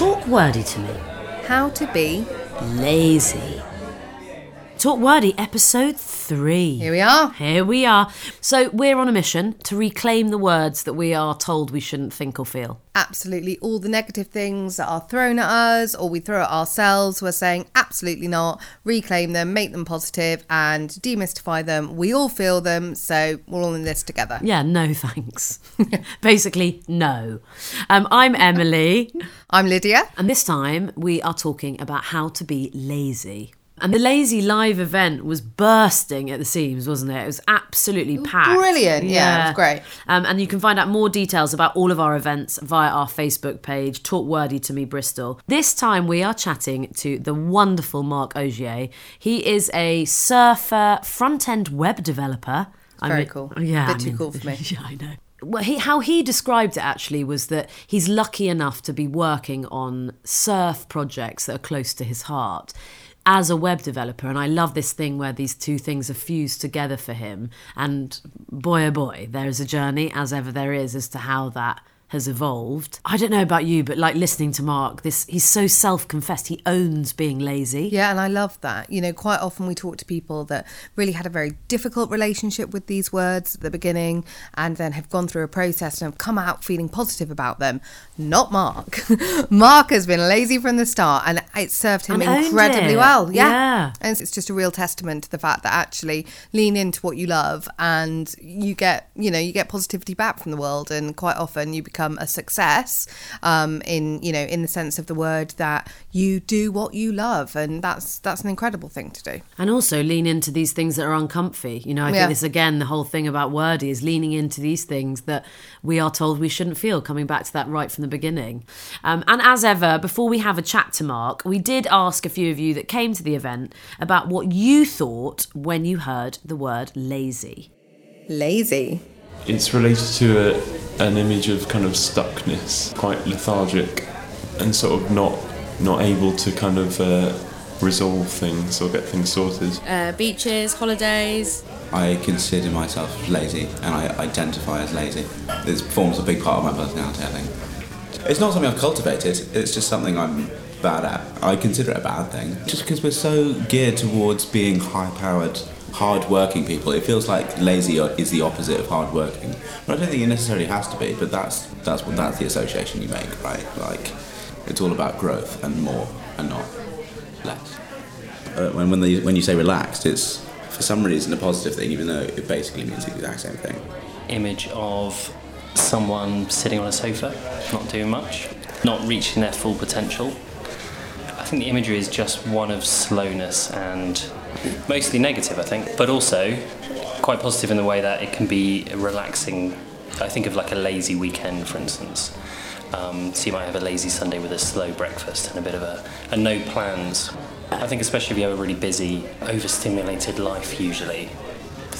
Talk wordy to me. How to be. Lazy. Talk Wordy, episode three. Here we are. Here we are. So, we're on a mission to reclaim the words that we are told we shouldn't think or feel. Absolutely. All the negative things that are thrown at us or we throw at ourselves, we're saying absolutely not. Reclaim them, make them positive, and demystify them. We all feel them, so we're all in this together. Yeah, no thanks. Basically, no. Um, I'm Emily, I'm Lydia. and this time we are talking about how to be lazy. And the Lazy Live event was bursting at the seams, wasn't it? It was absolutely packed. Brilliant. Yeah, it was great. Um, and you can find out more details about all of our events via our Facebook page, Talk Wordy to Me Bristol. This time we are chatting to the wonderful Mark Augias. He is a surfer front end web developer. I Very mean- cool. Yeah. Bit I too mean- cool for me. Yeah, I know. Well, he, how he described it actually was that he's lucky enough to be working on surf projects that are close to his heart as a web developer. And I love this thing where these two things are fused together for him. And boy, oh boy, there is a journey, as ever there is, as to how that has evolved. I don't know about you, but like listening to Mark, this he's so self-confessed. He owns being lazy. Yeah, and I love that. You know, quite often we talk to people that really had a very difficult relationship with these words at the beginning and then have gone through a process and have come out feeling positive about them. Not Mark. Mark has been lazy from the start and it served him And incredibly well. Yeah. Yeah. And it's just a real testament to the fact that actually lean into what you love and you get, you know, you get positivity back from the world and quite often you become a success um, in, you know, in the sense of the word that you do what you love and that's that's an incredible thing to do. And also lean into these things that are uncomfy. You know, I Yeah. think this again, the whole thing about wordy is leaning into these things that we are told we shouldn't feel, coming back to that right from the beginning. Um, and as ever, before we have a chat to Mark, we did ask a few of you that came to the event about what you thought when you heard the word lazy. Lazy. It's related to a, an image of kind of stuckness, quite lethargic, and sort of not not able to kind of uh, resolve things or get things sorted. uh, beaches, holidays. I consider myself lazy and I identify as lazy. It forms a big part of my personality, I think. It's not something I've cultivated, it's just something I'm bad at. I consider it a bad thing. Just because we're so geared towards being high powered, hard working people, it feels like lazy is the opposite of hard working. But I don't think it necessarily has to be, but that's, that's, that's the association you make, right? Like, it's all about growth and more and not less uh, when when, they, when you say relaxed, it's for some reason a positive thing, even though it basically means the exact same thing. image of someone sitting on a sofa, not doing much, not reaching their full potential. I think the imagery is just one of slowness and mostly negative, I think, but also quite positive in the way that it can be relaxing. I think of like a lazy weekend, for instance. Um, so you might have a lazy Sunday with a slow breakfast and a bit of a, a no plans. I think especially if you have a really busy, overstimulated life usually,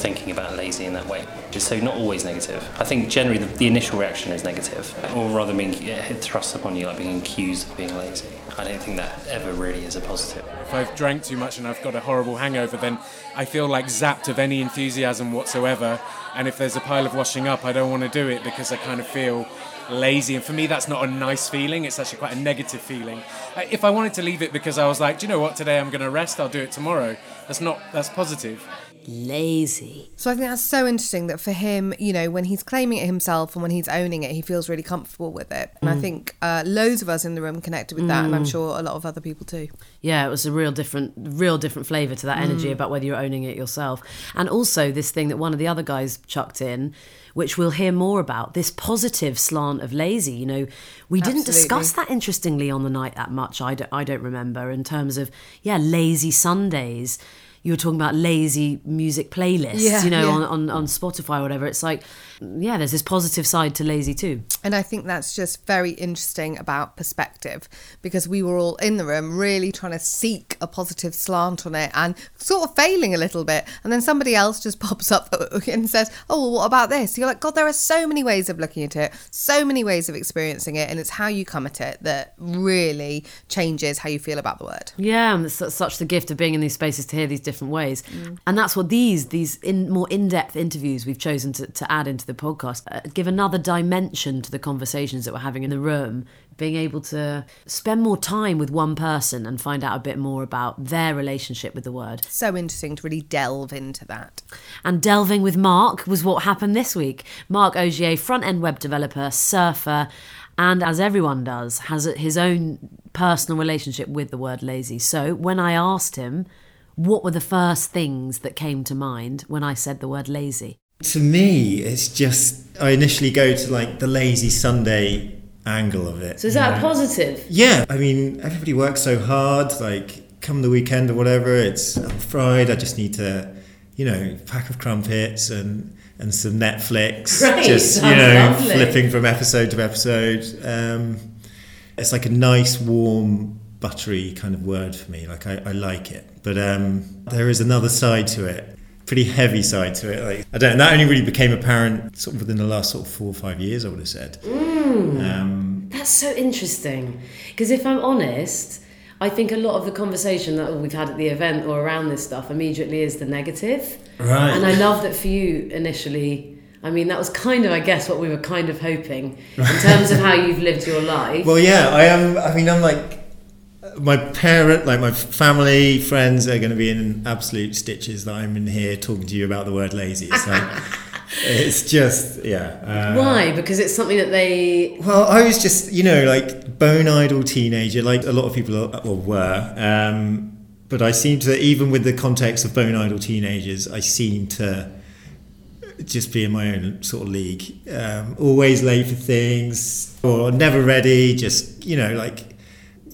thinking about lazy in that way. Just so not always negative. I think generally the, the initial reaction is negative, or rather being yeah, thrust upon you like being accused of being lazy. I don't think that ever really is a positive. If I've drank too much and I've got a horrible hangover, then I feel like zapped of any enthusiasm whatsoever. And if there's a pile of washing up, I don't want to do it because I kind of feel lazy. And for me, that's not a nice feeling. It's actually quite a negative feeling. Uh, If I wanted to leave it because I was like, do you know what? Today I'm going to rest. I'll do it tomorrow. That's not. That's positive. Lazy. So I think that's so interesting that for him, you know, when he's claiming it himself and when he's owning it, he feels really comfortable with it. And I think uh, loads of us in the room connected with that, and I'm sure a lot of other people too. Yeah, it was a real different, real different flavour to that energy Mm. about whether you're owning it yourself. And also this thing that one of the other guys chucked in, which we'll hear more about, this positive slant of lazy. You know, we didn't discuss that interestingly on the night that much. I don't, I don't remember in terms of yeah, lazy Sundays. You were talking about lazy music playlists, Yeah, you know, yeah. on, on, on Spotify or whatever. It's like, yeah, there's this positive side to lazy too. And I think that's just very interesting about perspective because we were all in the room really trying to seek a positive slant on it and sort of failing a little bit. And then somebody else just pops up and says, Oh, well, what about this? You're like, God, there are so many ways of looking at it, so many ways of experiencing it. And it's how you come at it that really changes how you feel about the word. Yeah, and it's such the gift of being in these spaces to hear these different ways. And that's what these these in more in-depth interviews we've chosen to, to add into the podcast uh, give another dimension to the conversations that we're having in the room. Being able to spend more time with one person and find out a bit more about their relationship with the word. So interesting to really delve into that. And delving with Mark was what happened this week. Mark Augias, front end web developer, surfer, and as everyone does, has his own personal relationship with the word lazy. So when I asked him, what were the first things that came to mind when I said the word lazy? To me, it's just I initially go to like the lazy Sunday angle of it. So is you that a positive? Yeah, I mean, everybody works so hard. Like, come the weekend or whatever, it's I'm fried. I just need to, you know, pack of crumpets and and some Netflix. Great, just you know, lovely. flipping from episode to episode. Um, it's like a nice, warm, buttery kind of word for me. Like, I, I like it. But um, there is another side to it. Pretty heavy side to it. Like I don't. That only really became apparent sort of within the last sort of four or five years. I would have said. Um, That's so interesting. Because if I'm honest, I think a lot of the conversation that we've had at the event or around this stuff immediately is the negative. Right. And I love that for you initially. I mean, that was kind of, I guess, what we were kind of hoping in terms of how you've lived your life. Well, yeah, I am. I mean, I'm like my parent, like my family, friends are going to be in absolute stitches that I'm in here talking to you about the word lazy. It's like it's just yeah. Uh, Why? Because it's something that they. Well, I was just you know like bone idle teenager, like a lot of people are, or were. Um, but I seem to, even with the context of bone idle teenagers, I seem to just be in my own sort of league. Um, always late for things, or never ready. Just you know, like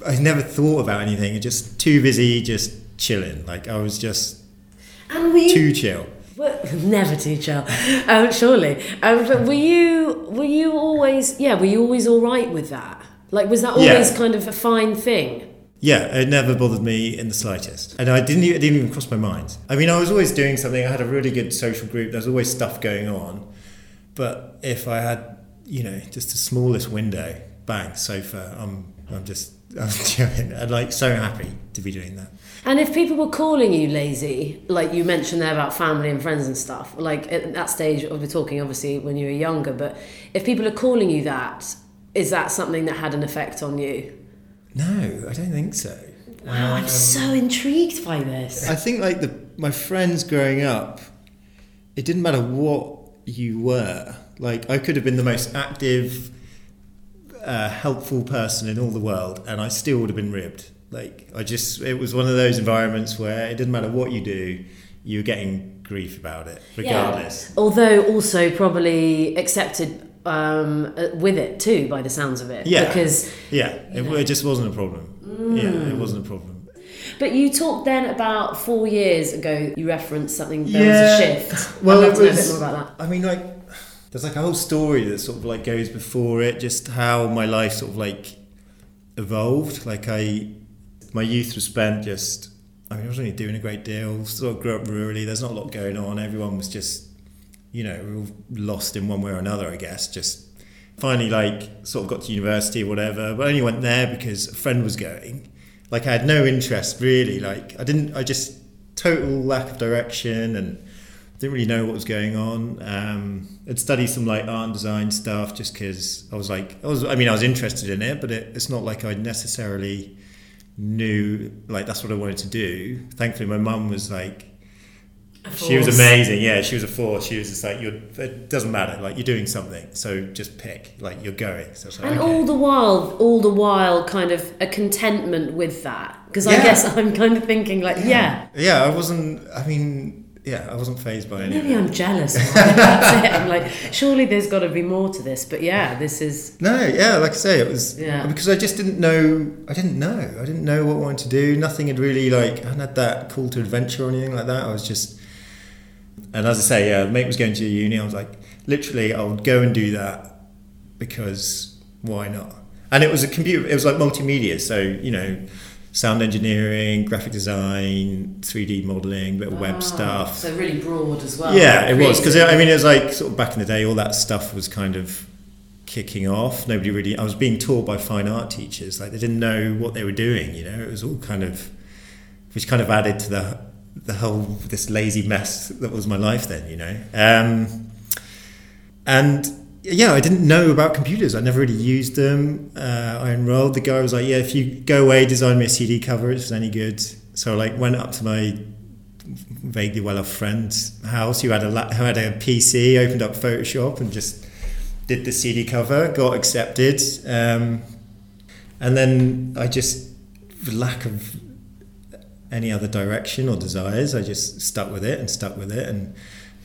I never thought about anything. Just too busy, just chilling. Like I was just And were you, too chill. Well, never too chill, um, surely. Um, but were you were you always yeah? Were you always all right with that? Like, was that always Yeah. kind of a fine thing? Yeah, it never bothered me in the slightest, and I didn't. It didn't even cross my mind. I mean, I was always doing something. I had a really good social group. There's always stuff going on, but if I had, you know, just the smallest window, bang, sofa. I'm, I'm just, I'm chilling. I'm like so happy to be doing that. And if people were calling you lazy, like you mentioned there about family and friends and stuff, like at that stage, we're talking obviously when you were younger, but if people are calling you that, is that something that had an effect on you? No, I don't think so. Wow, I'm um, so intrigued by this. I think like the my friends growing up, it didn't matter what you were. Like I could have been the most active, uh, helpful person in all the world, and I still would have been ribbed. Like I just, it was one of those environments where it didn't matter what you do, you're getting grief about it, regardless. Although also probably accepted um, uh, with it too, by the sounds of it. Yeah. Because, Yeah, it, it just wasn't a problem. Yeah, it wasn't a problem. but you talked then about four years ago. You referenced something. There was a shift. Well, I'd it know a was. bit more about that. I mean, like, there's like a whole story that sort of like goes before it, just how my life sort of like evolved. Like, I, my youth was spent just. I mean, I wasn't really doing a great deal. Sort of grew up rurally. There's not a lot going on. Everyone was just, you know, we lost in one way or another. I guess. Just finally, like, sort of got to university or whatever. But I only went there because a friend was going. Like, I had no interest really. Like, I didn't. I just total lack of direction and didn't really know what was going on. Um, I'd studied some like art and design stuff just because I was like, I was, I mean, I was interested in it, but it, it's not like I necessarily knew like that's what I wanted to do. Thankfully, my mum was like, she was amazing. Yeah, she was a force. She was just like, you're, it doesn't matter. Like you're doing something, so just pick. Like you're going. So like, And okay. all the while, all the while, kind of a contentment with that. Because I guess I'm kind of thinking, like, yeah, yeah, I wasn't. I mean, yeah, I wasn't phased by any. maybe. I'm jealous. I'm like, surely there's got to be more to this. But yeah, this is. No, yeah, like I say, it was Yeah. because I just didn't know. I didn't know. I didn't know what I wanted to do. Nothing had really like. I hadn't had that call to adventure or anything like that. I was just. And as I say, yeah, mate was going to uni. I was like, literally, I would go and do that because why not? And it was a computer. It was like multimedia, so you know, sound engineering, graphic design, three D modeling, bit of web stuff. Ah, So really broad as well. Yeah, it was because I mean it was like sort of back in the day, all that stuff was kind of kicking off. Nobody really. I was being taught by fine art teachers, like they didn't know what they were doing. You know, it was all kind of, which kind of added to the the whole this lazy mess that was my life then, you know. Um, and yeah, I didn't know about computers. I never really used them. Uh, I enrolled. The guy was like, "Yeah, if you go away, design me a CD cover. If it's any good." So I like went up to my vaguely well-off friend's house who had a who had a PC, opened up Photoshop, and just did the CD cover. Got accepted, um, and then I just, for lack of any other direction or desires, I just stuck with it and stuck with it and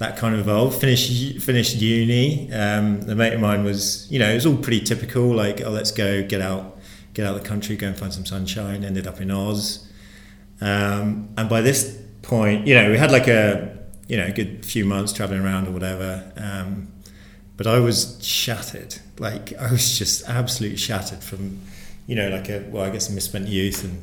that kind of evolved. Finished finished uni. Um, the mate of mine was, you know, it was all pretty typical. Like, oh, let's go get out, get out of the country, go and find some sunshine. Ended up in Oz, um, and by this point, you know, we had like a, you know, a good few months traveling around or whatever. Um, but I was shattered. Like, I was just absolutely shattered from, you know, like a well, I guess a misspent youth and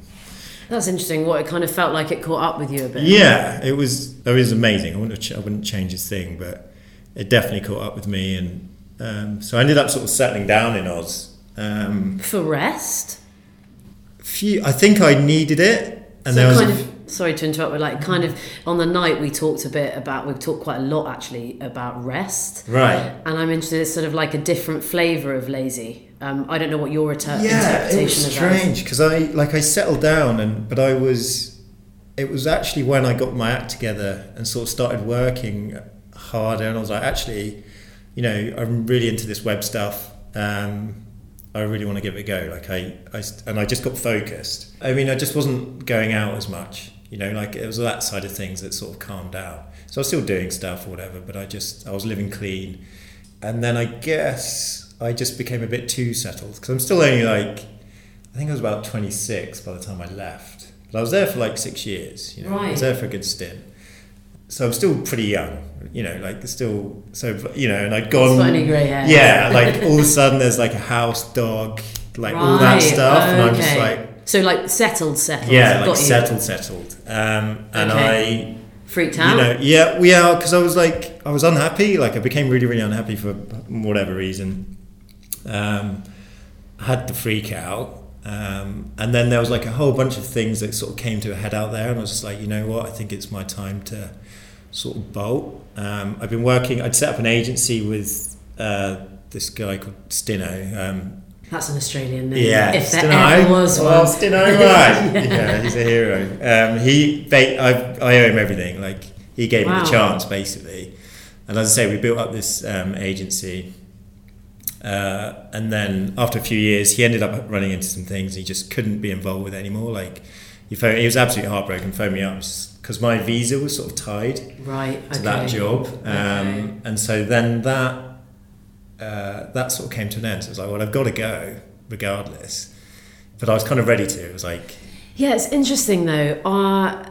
That's interesting. What it kind of felt like it caught up with you a bit. yeah, it was it was amazing. I wouldn't ch- I wouldn't change his thing, but it definitely caught up with me, and um, so I ended up sort of settling down in Oz. Um, For rest. few, I think I needed it, and so there was kind a, of sorry to interrupt, but like kind of on the night we talked a bit about we've talked quite a lot actually about rest. right. And I'm interested. It's sort of like a different flavour of lazy. Um, I don't know what your inter- Yeah, it interpretation was that is. strange because I like I settled down, and but I was. It was actually when I got my act together and sort of started working harder, and I was like, actually, you know, I'm really into this web stuff. Um, I really want to give it a go. Like I, I, and I just got focused. I mean, I just wasn't going out as much. You know, like it was that side of things that sort of calmed down. So I was still doing stuff or whatever, but I just I was living clean. And then I guess I just became a bit too settled because I'm still only like I think I was about 26 by the time I left. But I was there for like six years. You know, I was there for a good stint. So I'm still pretty young. You know, like still so you know, and I'd gone. Funny grey hair. Yeah, like all of a sudden there's like a house, dog, like all that Right, stuff, and I'm just like, So like settled, settled. yeah, Got like settled, settled. Um, and Okay. Freaked out. you know, yeah, we are because I was like, I was unhappy. Like I became really, really unhappy for whatever reason. Um, had the freak out. Um, and then there was like a whole bunch of things that sort of came to a head out there, and I was just like, you know what, I think it's my time to sort of bolt. Um, I've been working. I'd set up an agency with uh, this guy called Stino. Um, That's an Australian name. yeah, If there Stino. ever was Well, one. Stino, right? yeah. he's a hero. Um, he, ba- I, I owe him everything. Like he gave me the chance, basically. And as I say, we built up this um, agency. Uh, and then after a few years, he ended up running into some things. He just couldn't be involved with anymore. Like he, phoned, he was absolutely heartbroken. Phoned me up because my visa was sort of tied Right. Okay. to that job. Um, Okay. And so then that uh, that sort of came to an end. So I was like, well, I've got to go regardless. But I was kind of ready to. It was like, Yeah, it's interesting though. Uh,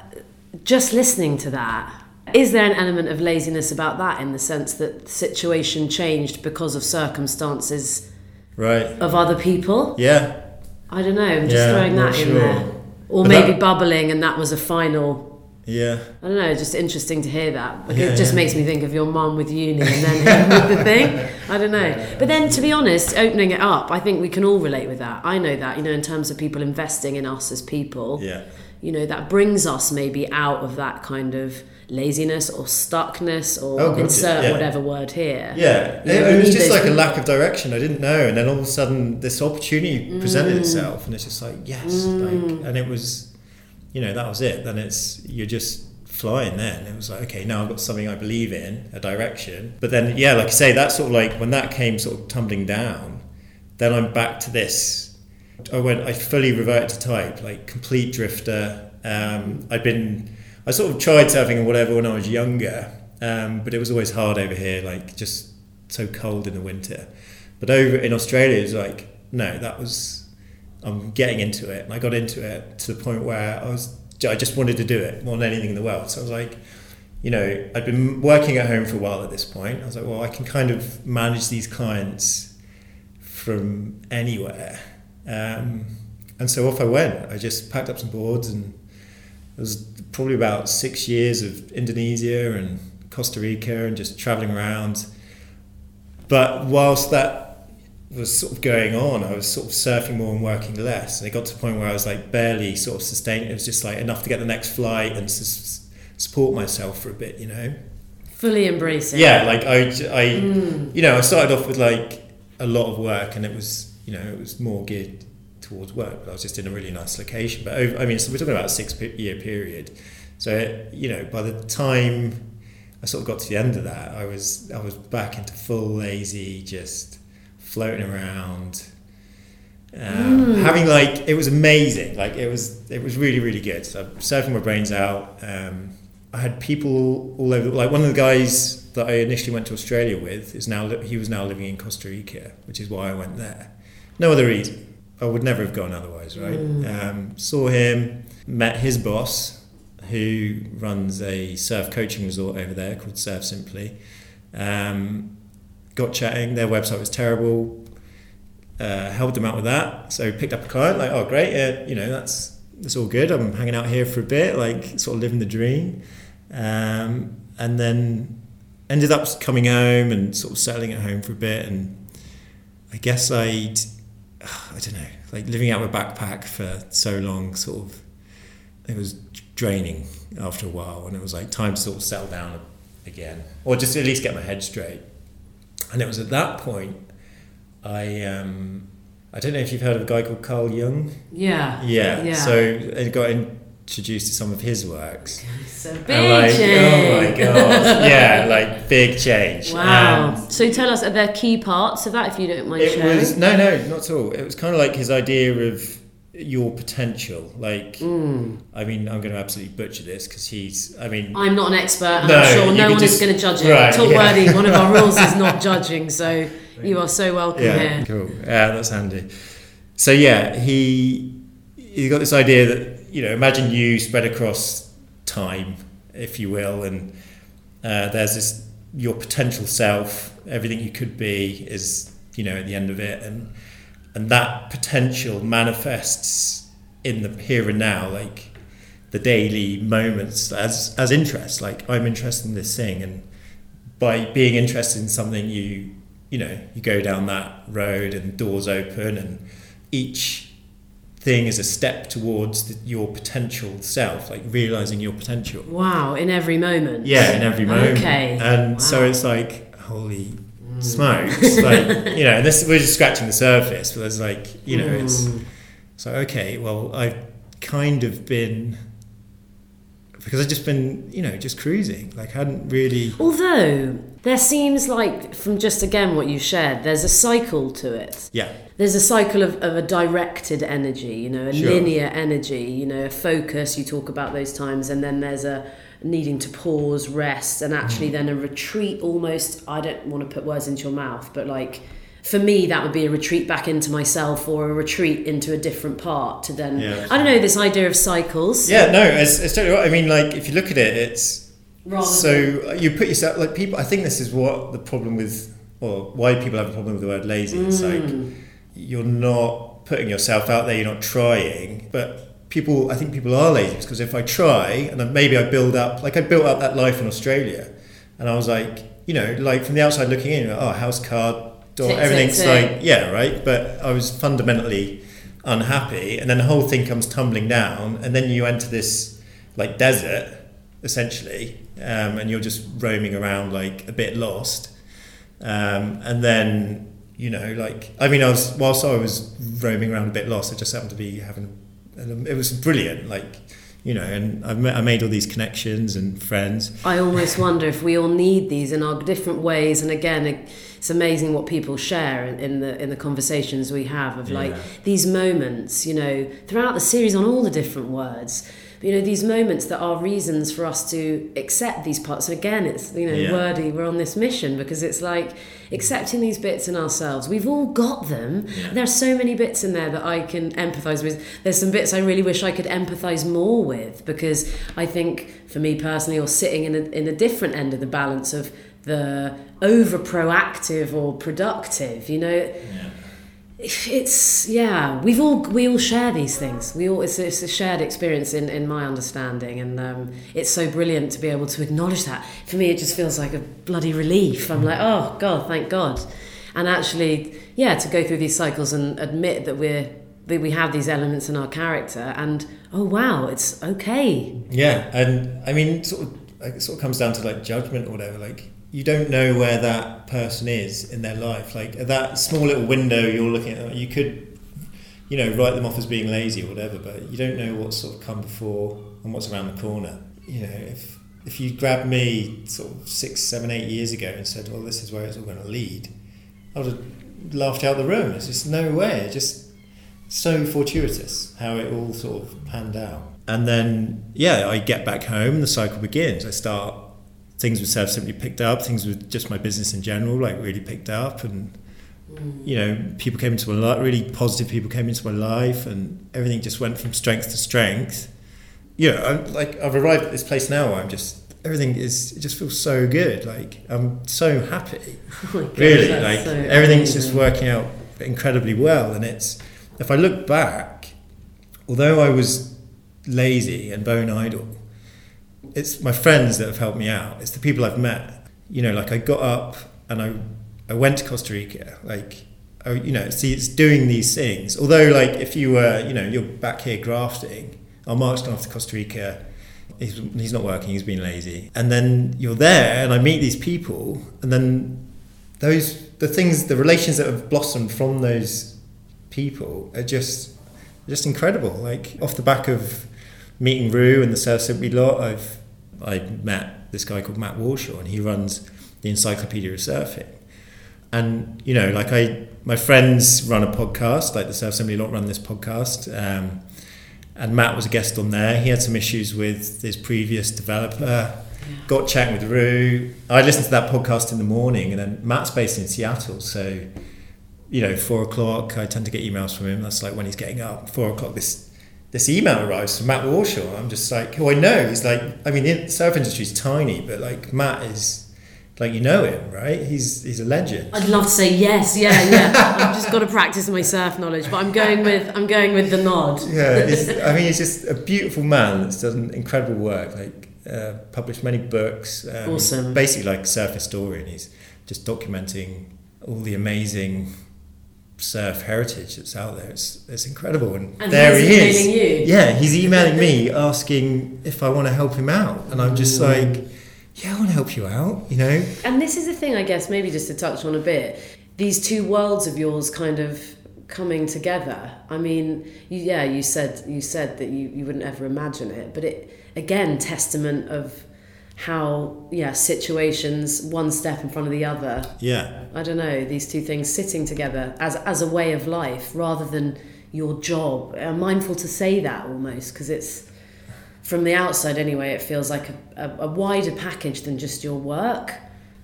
just listening to that, is there an element of laziness about that in the sense that the situation changed because of circumstances right, of other people? yeah, I don't know. I'm just Yeah, throwing that in sure. there. Or But maybe that- bubbling, and that was a final. Yeah, I don't know. Just interesting to hear that. Like, Yeah, it just yeah. makes me think of your mum with uni and then with the thing. I don't know. But then, to be honest, opening it up, I think we can all relate with that. I know that. You know, in terms of people investing in us as people. yeah, you know that brings us maybe out of that kind of laziness or stuckness or Oh, insert yeah. whatever word here yeah. You It, know, it we was just like a lack of direction. I didn't know, and then all of a sudden this opportunity presented Mm. itself, and it's just like yes, like, and it was, you know, that was it. Then it's you're just flying. Then it was like okay, now I've got something I believe in, a direction. But then yeah, like I say, that's sort of like when that came sort of tumbling down, then I'm back to this. I went. I fully reverted to type, like complete drifter. Um, I'd been. I sort of tried surfing and whatever when I was younger, um, but it was always hard over here. Like just so cold in the winter. But over in Australia, it's like no, that was. I'm getting into it, and I got into it to the point where I was. I just wanted to do it more than anything in the world. So I was like, you know, I'd been working at home for a while at this point. I was like, well, I can kind of manage these clients from anywhere. Um, and so off I went. I just packed up some boards and it was probably about six years of Indonesia and Costa Rica and just traveling around. But whilst that was sort of going on, I was sort of surfing more and working less. And it got to the point where I was like barely sort of sustaining. It was just like enough to get the next flight and sus- support myself for a bit, you know. Fully embracing. Yeah, like I, I mm. you know, I started off with like a lot of work, and it was, you know, it was more geared towards work. But I was just in a really nice location. But over, I mean, so we're talking about a six-year period. So you know, by the time I sort of got to the end of that, I was I was back into full lazy, just floating around. Um, Having like it was amazing, like it was it was really really good. So surfing my brains out. Um, I had people all over. Like one of the guys that I initially went to Australia with is now he was now living in Costa Rica, which is why I went there. No other reason. I would never have gone otherwise, right? Um, saw him, met his boss, who runs a surf coaching resort over there called Surf Simply. Um, got chatting. Their website was terrible. Uh, helped them out with that. So picked up a client. Like, oh great, yeah, you know that's that's all good. I'm hanging out here for a bit, like sort of living the dream. Um, and then ended up coming home and sort of settling at home for a bit. And I guess I'd I don't know, like living out of a backpack for so long, sort of, it was draining after a while, and it was like time to sort of settle down again, or just at least get my head straight. And it was at that point, I um, I don't know if you've heard of a guy called Carl Jung. Yeah. Yeah. Yeah. So I got introduced to some of his works. So big like, oh my god, yeah, like big change. Wow. And- so tell us, are there key parts of that, if you don't mind it sharing? was no no not at all it was kind of like his idea of your potential like Mm. i mean i'm going to absolutely butcher this because he's i mean I'm not an expert, and No, I'm sure no one just- is going to judge it. right, Talk yeah. wordy. One of our rules is not judging, so you are so welcome yeah here. cool yeah that's handy so yeah he he got this idea that you know imagine you spread across time if you will and uh, there's this your potential self everything you could be is you know at the end of it and and that potential manifests in the here and now like the daily moments as as interest like i'm interested in this thing and by being interested in something you you know you go down that road and doors open and each thing is a step towards the, your potential self like realizing your potential Wow, in every moment. yeah in every moment Okay. and so it's like holy smokes like you know this we're just scratching the surface but there's like you know it's Mm. so okay well i've kind of been because i've just been you know just cruising like i hadn't really Although there seems like, from just again what you shared, there's a cycle to it. yeah There's a cycle of, of a directed energy, you know, a Sure. linear energy, you know, a focus. You talk about those times, and then there's a needing to pause, rest, and Mm. actually then a retreat almost. I don't want to put words into your mouth, but like for me, that would be a retreat back into myself or a retreat into a different part to then. Yeah. I don't know, this idea of cycles. yeah no it's, it's totally right. i mean like if you look at it it's Rather so you put yourself like people i think this is what the problem with or why people have a problem with the word lazy it's Mm. like you're not putting yourself out there you're not trying but people i think people are lazy because if i try and maybe i build up like i built up that life in australia and i was like you know like from the outside looking in oh house car door Tick, tick, everything's tick. like yeah right? But i was fundamentally unhappy and then the whole thing comes tumbling down and then you enter this like desert essentially um, and you're just roaming around like a bit lost. Um, and then you know like i mean i was whilst i was roaming around a bit lost i just happened to be having and um, it was brilliant like you know and I made all these connections and friends I almost wonder if we all need these in our different ways. And again, it's amazing what people share in, in the in the conversations we have of like Yeah. these moments, you know, throughout the series on all the different words. You know, these moments that are reasons for us to accept these parts. So again, it's you know Yeah. wordy. We're on this mission because it's like accepting these bits in ourselves. We've all got them. Yeah. There are so many bits in there that I can empathise with. There's some bits I really wish I could empathise more with because I think, for me personally, or sitting in a, in a different end of the balance of the over proactive or productive, you know, it's yeah. We've all we all share these things. We all it's, it's a shared experience in in my understanding, and um, it's so brilliant to be able to acknowledge that. For me, it just feels like a bloody relief. I'm like, oh God, thank God. And actually, yeah, to go through these cycles and admit that we're that we have these elements in our character, and oh wow, it's okay. Yeah, and I mean, sort of, it sort of comes down to like judgment or whatever. Like, you don't know where that person is in their life. Like that small little window you're looking at, you could, you know, write them off as being lazy or whatever, but you don't know what's sort of come before and what's around the corner. You know, if if you grabbed me sort of six, seven, eight years ago and said, "Well, this is where it's all going to lead," I would have laughed out the room. It's just no way. Just so fortuitous how it all sort of panned out. And then, yeah, I get back home, the cycle begins. I start, things with Surf Simply picked up, things with just my business in general, like really picked up. And, you know, people came into my life, really positive people came into my life, and everything just went from strength to strength. You know, I'm, like, I've arrived at this place now where I'm just, everything is, it just feels so good. Like, I'm so happy. Oh gosh, really. Like, so everything's just working out incredibly well. And it's, if I look back, although I was lazy and bone idle, it's my friends that have helped me out. It's the people I've met. You know, like I got up and I, I went to Costa Rica. Like, I, you know, see, it's doing these things. Although, like, if you were, you know, you're back here grafting, I marched off to Costa Rica. He's, he's not working. He's been lazy. And then you're there, and I meet these people, and then those the things, the relations that have blossomed from those people are just just incredible. Like off the back of meeting Ru and the Surf Simply lot, I've I met this guy called Matt Warshaw, and he runs the Encyclopedia of Surfing. And you know, like I, my friends run a podcast, like the Surf Simply lot run this podcast. Um, and Matt was a guest on there. He had some issues with his previous developer. Got chatting with Ru. I listened to that podcast in the morning, and then Matt's based in Seattle, so you know, four o'clock. I tend to get emails from him. That's like when he's getting up. Four o'clock. This this email arrives from Matt Warshaw. I'm just like, oh, I know. He's like, I mean, the surf industry is tiny, but like Matt is like you know him, right? He's he's a legend. I'd love to say yes, yeah, yeah. I've just got to practice my surf knowledge, but I'm going with I'm going with the nod. Yeah, I mean, he's just a beautiful man that's done incredible work. Like uh, published many books. Um, Awesome. Basically, like a surf historian. He's just documenting all the amazing surf heritage that's out there. It's it's incredible, and, And there he is. you? Yeah, he's emailing me asking if I want to help him out, and I'm just mm. like, yeah, I want to help you out. You know. And this is the thing, I guess, maybe just to touch on a bit. These two worlds of yours kind of coming together. I mean, you, yeah, you said you said that you, you wouldn't ever imagine it, but it again testament of how yeah situations one step in front of the other. Yeah. I don't know these two things sitting together as as a way of life rather than your job. I'm mindful to say that almost because it's from the outside anyway. It feels like a, a, a wider package than just your work.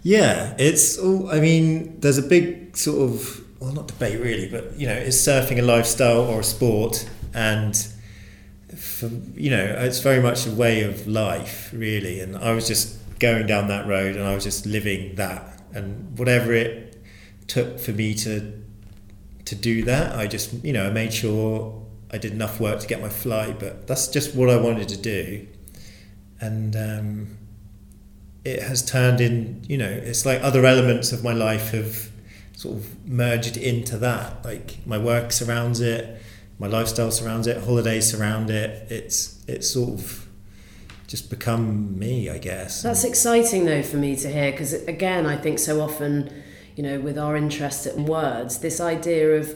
Yeah, it's all. I mean, there's a big sort of well, not debate really, but you know, is surfing a lifestyle or a sport? And for you know, it's very much a way of life, really. And I was just going down that road, and I was just living that, and whatever it took for me to to do that, I just you know, I made sure I did enough work to get my flight, but that's just what I wanted to do, and. Um, it has turned in you know it's like other elements of my life have sort of merged into that like my work surrounds it my lifestyle surrounds it holidays surround it. It's it's sort of just become me i guess. That's exciting though for me to hear because again, I think so often, you know, with our interest in words, this idea of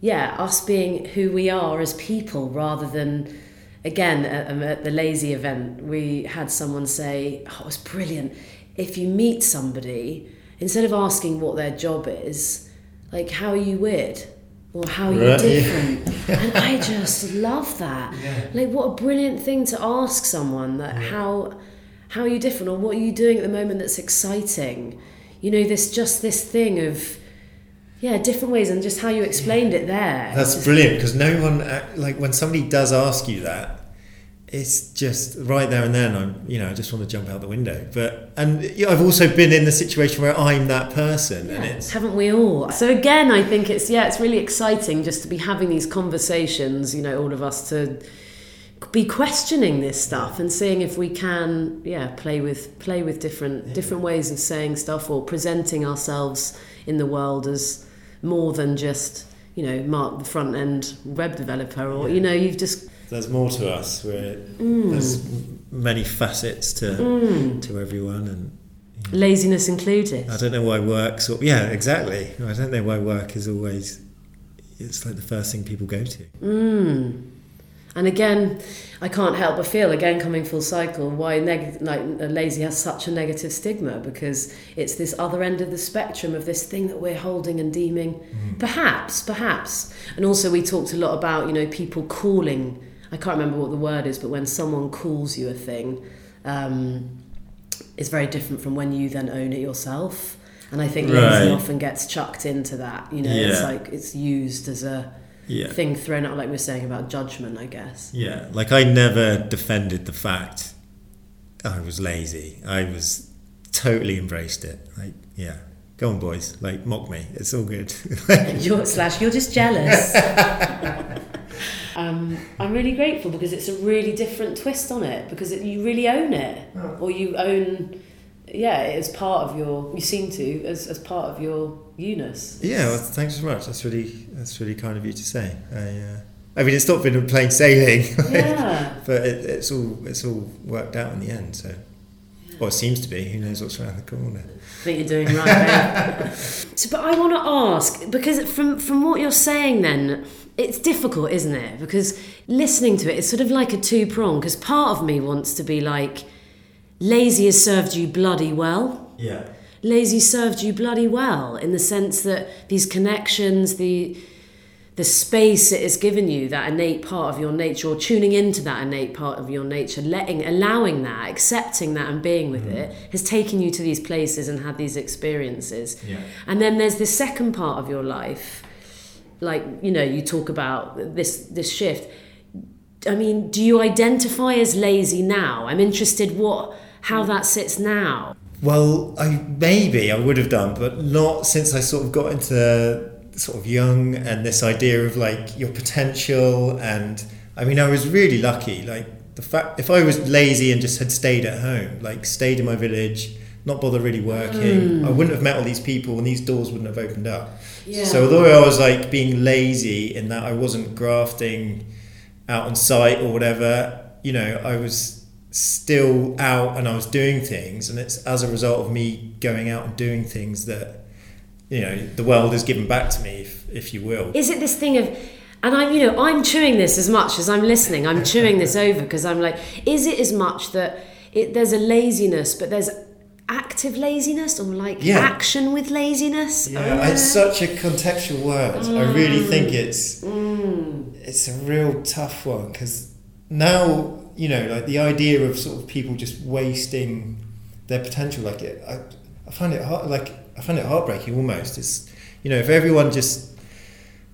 yeah, us being who we are as people rather than again at, um, the lazy event we had someone say oh, it was brilliant. If you meet somebody instead of asking what their job is like how are you weird or how Right, yeah. different? And i just love that. Like what a brilliant thing to ask someone that how how are you different or what are you doing at the moment that's exciting? You know this just this thing of yeah different ways and just how you explained it there. That's brilliant because no one like when somebody does ask you that it's just right there and then i'm you know i just want to jump out the window. But and you know, i've also been in the situation where i'm that person and it's haven't we all? So again i think it's yeah it's really exciting just to be having these conversations you know all of us to be questioning this stuff and seeing if we can yeah play with play with different different ways of saying stuff or presenting ourselves in the world as more than just you know, Mark, the front end web developer, or you know, you've just There's more to us. We're, Mm. There's many facets to to everyone, and laziness included. I don't know why work. Sort yeah, exactly. I don't know why work is always. It's like the first thing people go to. Mm. And again, I can't help but feel again coming full cycle why neg- like lazy has such a negative stigma because it's this other end of the spectrum of this thing that we're holding and deeming perhaps perhaps and also we talked a lot about you know people calling I can't remember what the word is but when someone calls you a thing um, it's very different from when you then own it yourself and I think lazy Right. often gets chucked into that you know it's like it's used as a Yeah. thing thrown out like we are saying about judgment I guess Yeah, like I never defended the fact I was lazy. I was totally embraced it. Like, yeah, go on, boys. Like, mock me. It's all good. you're slash you're just jealous um, I'm really grateful because it's a really different twist on it because it, you really own it or you own yeah it is part of your you seem to as, as part of your you-ness yeah, well, thanks so much. That's really that's really kind of you to say. I, uh, I mean, it's not been a plain sailing, yeah but it, it's all it's all worked out in the end. So, well, it seems to be. Who knows what's around the corner? I think you're doing right babe. Eh? so but I want to ask because from from what you're saying then it's difficult isn't it because listening to it it's sort of like a two prong because part of me wants to be like lazy has served you bloody well Yeah. lazy served you bloody well in the sense that these connections the the space it has given you that innate part of your nature or tuning into that innate part of your nature letting allowing that accepting that and being with mm-hmm. it has taken you to these places and had these experiences. Yeah. and then there's the second part of your life like you know you talk about this this shift. I mean do you identify as lazy now? I'm interested what how that sits now. Well, I maybe I would have done, but not since I sort of got into sort of Jung and this idea of like your potential. And I mean, I was really lucky. Like the fact, if I was lazy and just had stayed at home, like stayed in my village, not bother really working, mm. I wouldn't have met all these people, and these doors wouldn't have opened up. Yeah. So although I was like being lazy in that I wasn't grafting out on site or whatever, you know, I was still out and I was doing things, and it's as a result of me going out and doing things that you know the world is given back to me, if, if you will. is it this thing of and i'm you know i'm chewing this as much as i'm listening i'm chewing this over because i'm like is it as much that it, there's a laziness but there's active laziness or like Yeah. action with laziness Yeah, it's ah. such a contextual word. I really mm. think it's mm. it's a real tough one because now you know, like the idea of sort of people just wasting their potential, like it, I, I find it hard like I find it heartbreaking almost. It's you know, if everyone just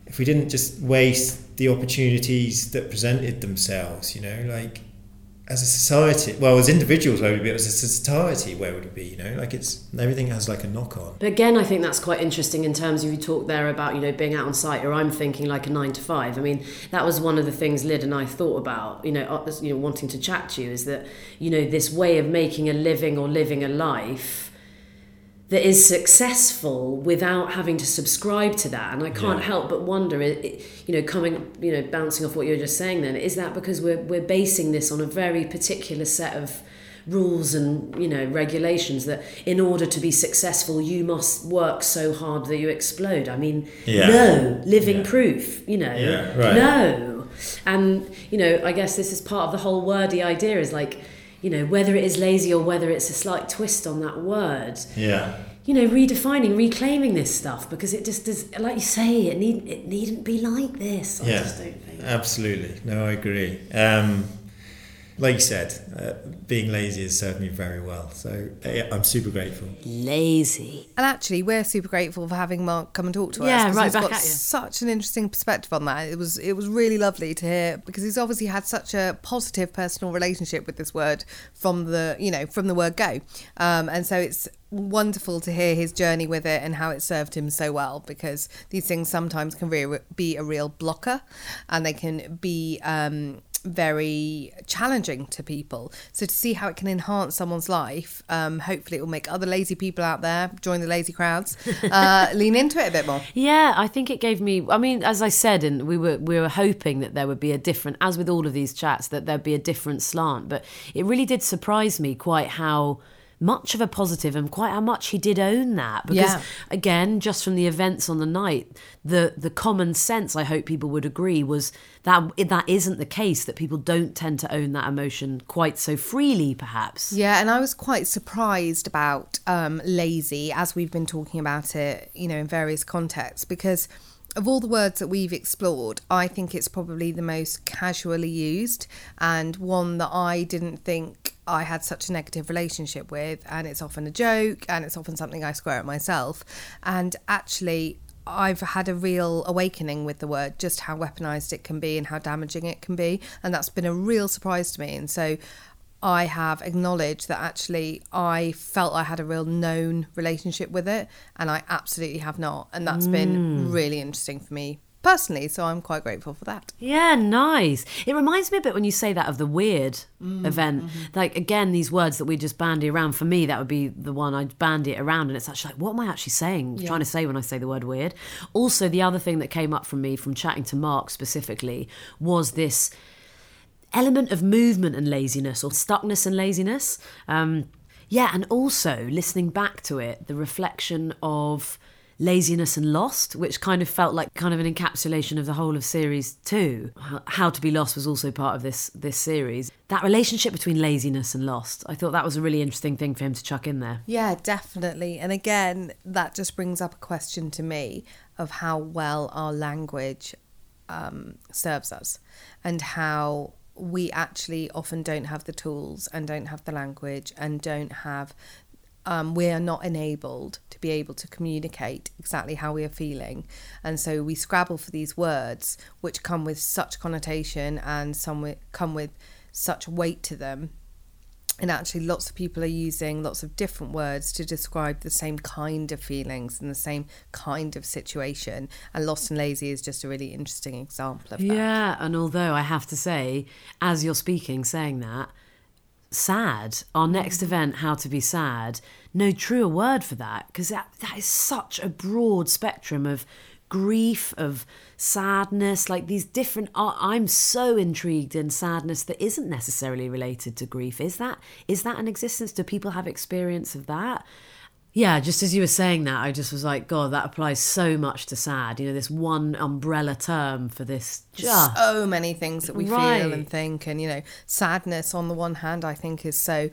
if we didn't just waste the opportunities that presented themselves, you know, like as a society, well, as individuals, where would be? As a society, where would it be? You know, like it's everything has like a knock on. But again, I think that's quite interesting in terms of you talk there about you know being out on site, or I'm thinking like a nine to five. I mean, that was one of the things Lyd and I thought about. You know, you know, wanting to chat to you is that you know this way of making a living or living a life that is successful without having to subscribe to that. And I can't Yeah. help but wonder, you know, coming, you know, bouncing off what you're just saying. Then is that because we're we're basing this on a very particular set of rules and you know regulations that in order to be successful you must work so hard that you explode i mean Yeah. no living Yeah. proof you know Yeah, right. no and you know i guess this is part of the whole wordy idea is like you know whether it is lazy or whether it's a slight twist on that word Yeah. you know redefining reclaiming this stuff because it just does like you say it need it needn't be like this i Yeah, just don't think absolutely. No, I agree. Um, like you said, uh, being lazy has served me very well. So yeah, I'm super grateful. lazy And actually, we're super grateful for having Mark come and talk to us. Yeah, 'cause right he's back got at you. Such an interesting perspective on that. It was it was really lovely to hear because he's obviously had such a positive personal relationship with this word from the you know from the word go, um, and so it's wonderful to hear his journey with it and how it served him so well because these things sometimes can re- be a real blocker and they can be um, very challenging to people. So to see how it can enhance someone's life, um, hopefully it will make other lazy people out there join the lazy crowds, uh, lean into it a bit more. Yeah, I think it gave me. I mean, as I said, and we were we were hoping that there would be a different, as with all of these chats, that there'd be a different slant. But it really did surprise me quite how much of a positive and quite how much he did own that because Yeah. again just from the events on the night the the common sense i hope people would agree was that that isn't the case that people don't tend to own that emotion quite so freely perhaps Yeah, and I was quite surprised about um, lazy as we've been talking about it, you know, in various contexts because of all the words that we've explored, I think it's probably the most casually used and one that I didn't think I had such a negative relationship with. And it's often a joke and it's often something I square at myself. And actually, I've had a real awakening with the word, just how weaponized it can be and how damaging it can be. And that's been a real surprise to me. And so I have acknowledged that actually I felt I had a real known relationship with it, and I absolutely have not. And that's been mm. really interesting for me personally. So I'm quite grateful for that. Yeah, nice. It reminds me a bit when you say that of the weird mm, event. Mm-hmm. Like again, these words that we just bandy around. For me, that would be the one I'd bandy it around, and it's actually like, what am I actually saying? Trying to say when I say the word weird. Also, the other thing that came up from me from chatting to Mark specifically was this element of movement and laziness, or stuckness and laziness. Um, yeah, and also listening back to it, the reflection of laziness and lost which kind of felt like kind of an encapsulation of the whole of series 2 How- how to be lost was also part of this this series that relationship between laziness and lost i thought that was a really interesting thing for him to chuck in there Yeah, definitely. And again, that just brings up a question to me of how well our language um, serves us and how we actually often don't have the tools and don't have the language and don't have um, we are not enabled to be able to communicate exactly how we are feeling. And so we scrabble for these words, which come with such connotation and some come with such weight to them. And actually, lots of people are using lots of different words to describe the same kind of feelings and the same kind of situation. And lost and lazy is just a really interesting example of that. Yeah, and although I have to say, as you're speaking, saying that, sad, our next mm. event, How to Be Sad, no truer word for that, because that, that is such a broad spectrum of grief, of sadness, like these different. I- I'm so intrigued in sadness that isn't necessarily related to grief. Is that is that an existence? Do people have experience of that? Yeah, just as you were saying that, I just was like, God, that applies so much to sad. You know, this one umbrella term for this. Just, so many things that we Right. feel and think and you know sadness on the one hand i think is so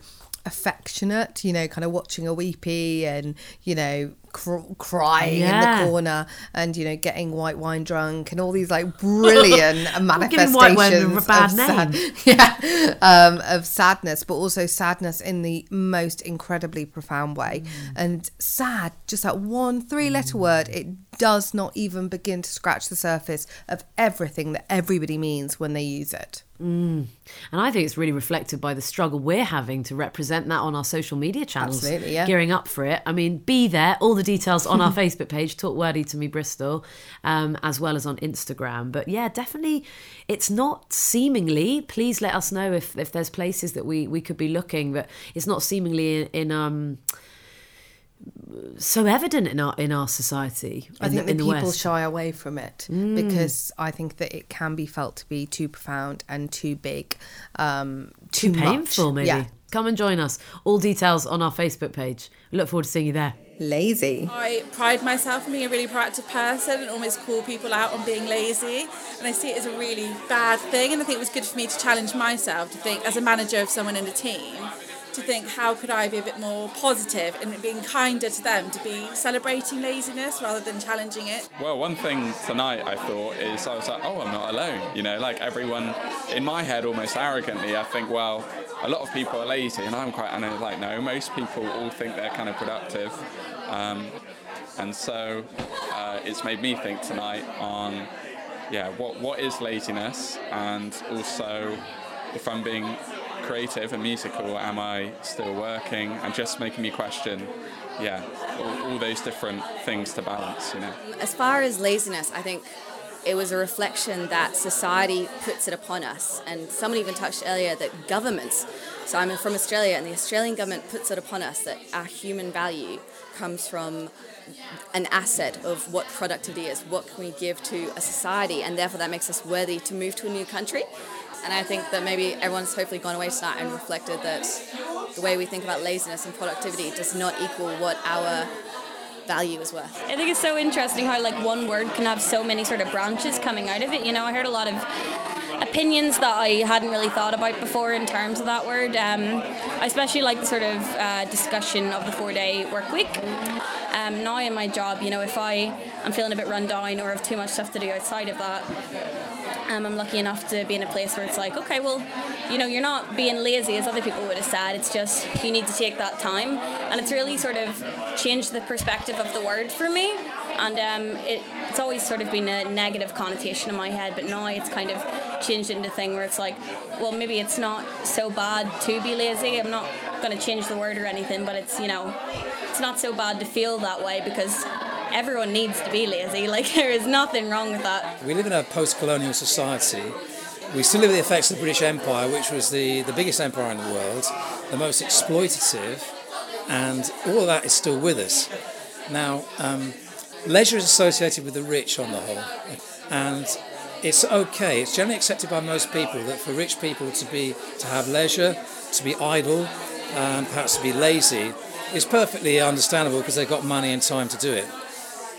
affectionate you know kind of watching a weepy and you know cr- crying Yeah. in the corner and you know getting white wine drunk and all these like brilliant manifestations white wine a bad of sad- yeah um, of sadness but also sadness in the most incredibly profound way Mm. and sad just that one three letter word it does not even begin to scratch the surface of everything that everybody means when they use it And I think it's really reflected by the struggle we're having to represent that on our social media channels. Absolutely, yeah. Gearing up for it. I mean, be there. All the details on our Facebook page, Talk Wordy to Me Bristol, um, as well as on Instagram. But yeah, definitely, it's not seemingly. Please let us know if, if there's places that we, we could be looking, but it's not seemingly in. in um, so evident in our in our society. I in think the, in that the people West. shy away from it because I think that it can be felt to be too profound and too big, um, too, too painful, much. maybe. Yeah. Come and join us. All details on our Facebook page. We look forward to seeing you there. Lazy. I pride myself on being a really proactive person and almost call people out on being lazy. And I see it as a really bad thing. And I think it was good for me to challenge myself to think, as a manager of someone in a team, to think, how could I be a bit more positive and being kinder to them, to be celebrating laziness rather than challenging it. Well, one thing tonight I thought is I was like, oh, I'm not alone. You know, like everyone in my head, almost arrogantly, I think, well, a lot of people are lazy, and I'm quite, and I like, no, most people all think they're kind of productive. Um, and so uh, it's made me think tonight on, yeah, what, what is laziness, and also if I'm being creative and musical, am I still working? And just making me question, yeah, all, all those different things to balance, you know. As far as laziness, I think it was a reflection that society puts it upon us. And someone even touched earlier that governments, so I'm from Australia, and the Australian government puts it upon us that our human value comes from an asset of what productivity is, what can we give to a society, and therefore that makes us worthy to move to a new country. And I think that maybe everyone's hopefully gone away tonight and reflected that the way we think about laziness and productivity does not equal what our value is worth. I think it's so interesting how like one word can have so many sort of branches coming out of it. You know, I heard a lot of opinions that I hadn't really thought about before in terms of that word. Um, I especially like the sort of uh, discussion of the four-day work week. Um, now in my job, you know, if I am feeling a bit run down or have too much stuff to do outside of that, um, I'm lucky enough to be in a place where it's like, okay, well, you know, you're not being lazy as other people would have said. It's just you need to take that time, and it's really sort of changed the perspective of the word for me. And um, it, it's always sort of been a negative connotation in my head, but now it's kind of changed into a thing where it's like, well, maybe it's not so bad to be lazy. I'm not going to change the word or anything, but it's you know, it's not so bad to feel that way because everyone needs to be lazy. Like there is nothing wrong with that. We live in a post-colonial society. We still live with the effects of the British Empire, which was the, the biggest empire in the world, the most exploitative, and all of that is still with us. Now, um, leisure is associated with the rich on the whole, and it's okay. It's generally accepted by most people that for rich people to be to have leisure, to be idle, um, perhaps to be lazy, is perfectly understandable because they've got money and time to do it.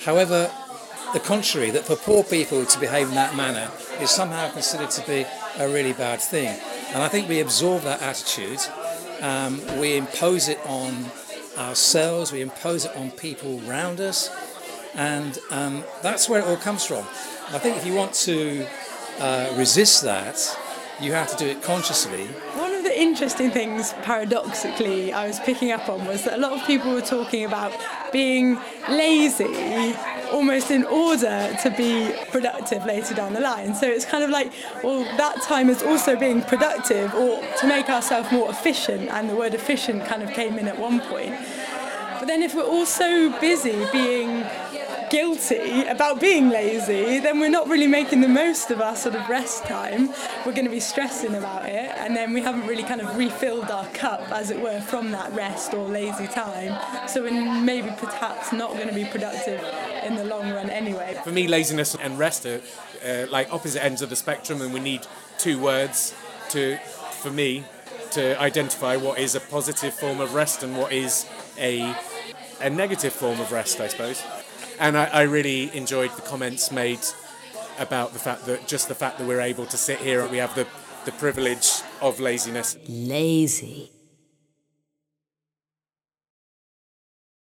However, the contrary, that for poor people to behave in that manner is somehow considered to be a really bad thing. And I think we absorb that attitude, um, we impose it on ourselves, we impose it on people around us, and um, that's where it all comes from. I think if you want to uh, resist that, you have to do it consciously. Interesting things, paradoxically, I was picking up on was that a lot of people were talking about being lazy almost in order to be productive later down the line. So it's kind of like, well, that time is also being productive or to make ourselves more efficient, and the word efficient kind of came in at one point. But then if we're all so busy being guilty about being lazy, then we're not really making the most of our sort of rest time. We're going to be stressing about it, and then we haven't really kind of refilled our cup, as it were, from that rest or lazy time. So we're maybe perhaps not going to be productive in the long run anyway. For me, laziness and rest are uh, like opposite ends of the spectrum, and we need two words to, for me, to identify what is a positive form of rest and what is a a negative form of rest, I suppose. And I, I really enjoyed the comments made about the fact that just the fact that we're able to sit here and we have the, the privilege of laziness. Lazy.